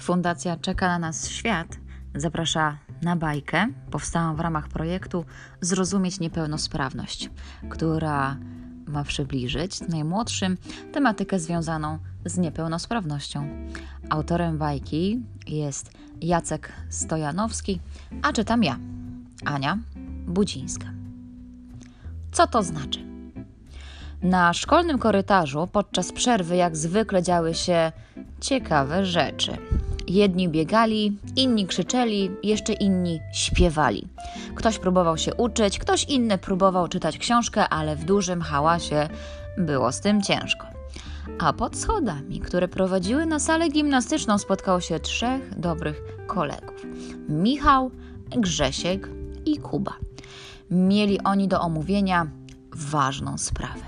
Fundacja Czeka na nas świat zaprasza na bajkę powstałą w ramach projektu Zrozumieć niepełnosprawność, która ma przybliżyć najmłodszym tematykę związaną z niepełnosprawnością. Autorem bajki jest Jacek Stojanowski, a czytam ja, Ania Budzińska. Co to znaczy? Na szkolnym korytarzu podczas przerwy jak zwykle działy się ciekawe rzeczy. Jedni biegali, inni krzyczeli, jeszcze inni śpiewali. Ktoś próbował się uczyć, ktoś inny próbował czytać książkę, ale w dużym hałasie było z tym ciężko. A pod schodami, które prowadziły na salę gimnastyczną, spotkało się trzech dobrych kolegów: Michał, Grzesiek i Kuba. Mieli oni do omówienia ważną sprawę.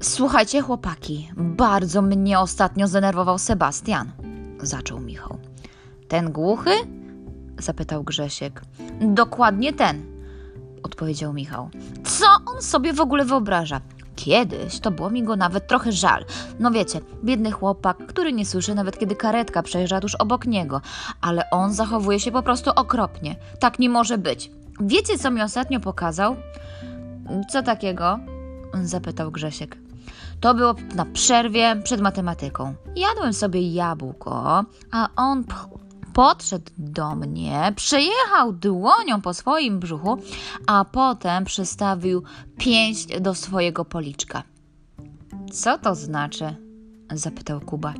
Słuchajcie, chłopaki, bardzo mnie ostatnio zdenerwował Sebastian, zaczął Michał. Ten głuchy? zapytał Grzesiek. Dokładnie ten, odpowiedział Michał. Co on sobie w ogóle wyobraża? Kiedyś to było mi go nawet trochę żal. No wiecie, biedny chłopak, który nie słyszy nawet kiedy karetka przejeżdża tuż obok niego, ale on zachowuje się po prostu okropnie. Tak nie może być. Wiecie, co mi ostatnio pokazał? Co takiego? zapytał Grzesiek. To było na przerwie przed matematyką. Jadłem sobie jabłko, a on podszedł do mnie, przejechał dłonią po swoim brzuchu, a potem przystawił pięść do swojego policzka. Co to znaczy? zapytał Kuba.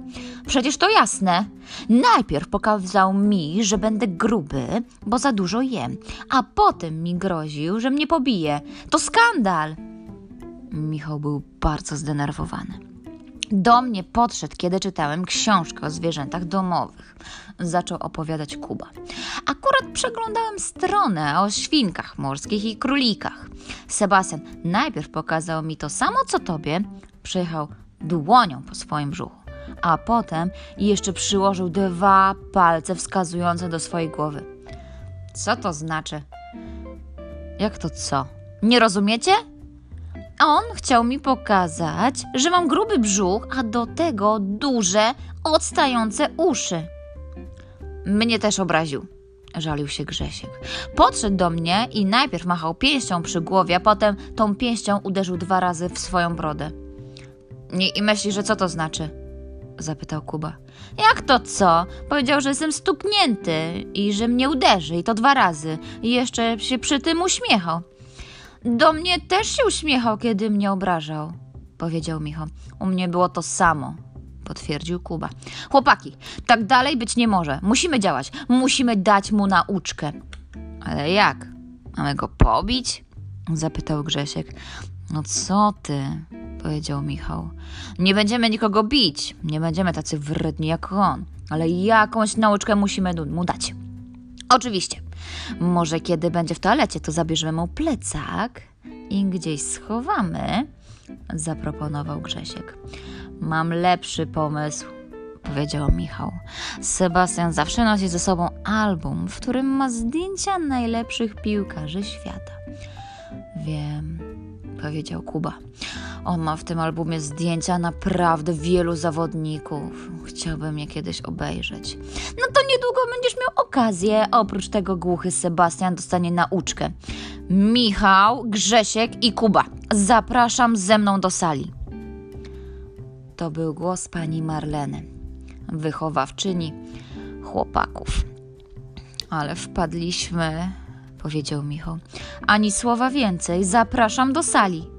Przecież to jasne. Najpierw pokazał mi, że będę gruby, bo za dużo jem, a potem mi groził, że mnie pobije. To skandal! Michał był bardzo zdenerwowany. Do mnie podszedł, kiedy czytałem książkę o zwierzętach domowych. Zaczął opowiadać Kuba. Akurat przeglądałem stronę o świnkach morskich i królikach. Sebastian najpierw pokazał mi to samo co tobie, przejechał dłonią po swoim brzuchu, a potem jeszcze przyłożył dwa palce wskazujące do swojej głowy. Co to znaczy? Jak to co? Nie rozumiecie? On chciał mi pokazać, że mam gruby brzuch, a do tego duże, odstające uszy. Mnie też obraził, żalił się Grzesiek. Podszedł do mnie i najpierw machał pięścią przy głowie, a potem tą pięścią uderzył dwa razy w swoją brodę. I, i myślisz, że co to znaczy? zapytał Kuba. Jak to co? Powiedział, że jestem stuknięty i że mnie uderzy i to dwa razy. I jeszcze się przy tym uśmiechał. Do mnie też się uśmiechał, kiedy mnie obrażał, powiedział Michał. U mnie było to samo, potwierdził Kuba. Chłopaki, tak dalej być nie może. Musimy działać. Musimy dać mu nauczkę. Ale jak? Mamy go pobić? zapytał Grzesiek. No co ty? powiedział Michał. Nie będziemy nikogo bić. Nie będziemy tacy wredni jak on. Ale jakąś nauczkę musimy mu dać. Oczywiście. Może kiedy będzie w toalecie, to zabierzemy mu plecak i gdzieś schowamy, zaproponował Grzesiek. Mam lepszy pomysł, powiedział Michał. Sebastian zawsze nosi ze sobą album, w którym ma zdjęcia najlepszych piłkarzy świata. Wiem, powiedział Kuba. On ma w tym albumie zdjęcia naprawdę wielu zawodników. Chciałbym je kiedyś obejrzeć. No to niedługo będziesz miał okazję. Oprócz tego głuchy Sebastian dostanie nauczkę. Michał, Grzesiek i Kuba. Zapraszam ze mną do sali. To był głos pani Marleny, wychowawczyni chłopaków. Ale wpadliśmy, powiedział Michał. Ani słowa więcej. Zapraszam do sali.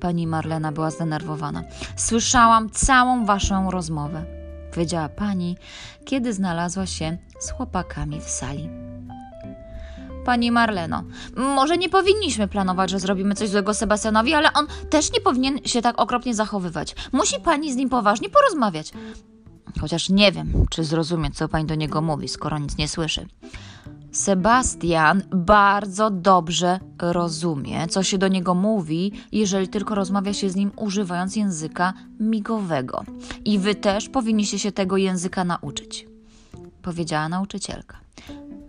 Pani Marlena była zdenerwowana. Słyszałam całą waszą rozmowę, powiedziała pani, kiedy znalazła się z chłopakami w sali. Pani Marleno, może nie powinniśmy planować, że zrobimy coś złego Sebastianowi, ale on też nie powinien się tak okropnie zachowywać. Musi pani z nim poważnie porozmawiać. Chociaż nie wiem, czy zrozumie, co pani do niego mówi, skoro nic nie słyszy. Sebastian bardzo dobrze rozumie, co się do niego mówi, jeżeli tylko rozmawia się z nim używając języka migowego. I wy też powinniście się tego języka nauczyć, powiedziała nauczycielka.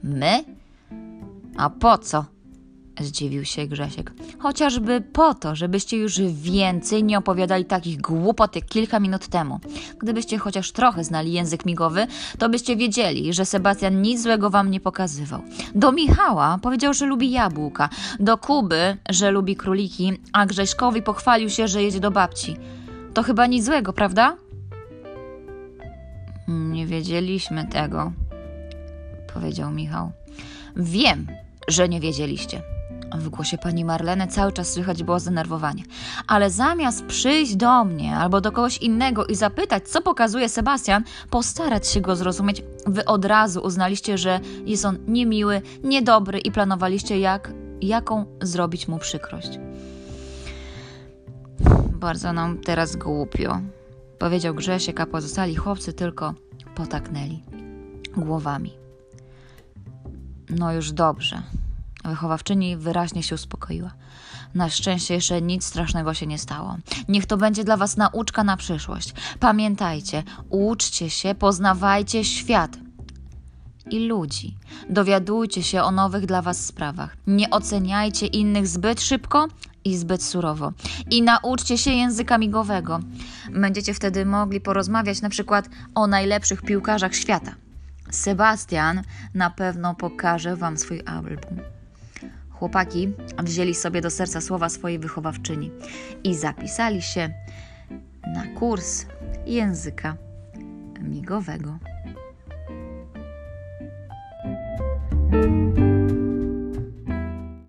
My? A po co? Zdziwił się Grzesiek. Chociażby po to, żebyście już więcej nie opowiadali takich głupot jak kilka minut temu. Gdybyście chociaż trochę znali język migowy, to byście wiedzieli, że Sebastian nic złego wam nie pokazywał. Do Michała powiedział, że lubi jabłka, do Kuby, że lubi króliki, a Grześkowi pochwalił się, że jedzie do babci. To chyba nic złego, prawda? Nie wiedzieliśmy tego, powiedział Michał. Wiem, że nie wiedzieliście. W głosie pani Marleny cały czas słychać było zdenerwowanie. Ale zamiast przyjść do mnie albo do kogoś innego i zapytać, co pokazuje Sebastian, postarać się go zrozumieć, wy od razu uznaliście, że jest on niemiły, niedobry i planowaliście, jak, jaką zrobić mu przykrość. Bardzo nam teraz głupio, powiedział Grzesiek, a pozostali chłopcy tylko potaknęli głowami. No już dobrze. Wychowawczyni wyraźnie się uspokoiła. Na szczęście jeszcze nic strasznego się nie stało. Niech to będzie dla Was nauczka na przyszłość. Pamiętajcie, uczcie się, poznawajcie świat i ludzi. Dowiadujcie się o nowych dla Was sprawach. Nie oceniajcie innych zbyt szybko i zbyt surowo. I nauczcie się języka migowego. Będziecie wtedy mogli porozmawiać na przykład o najlepszych piłkarzach świata. Sebastian na pewno pokaże Wam swój album. Chłopaki wzięli sobie do serca słowa swojej wychowawczyni i zapisali się na kurs języka migowego.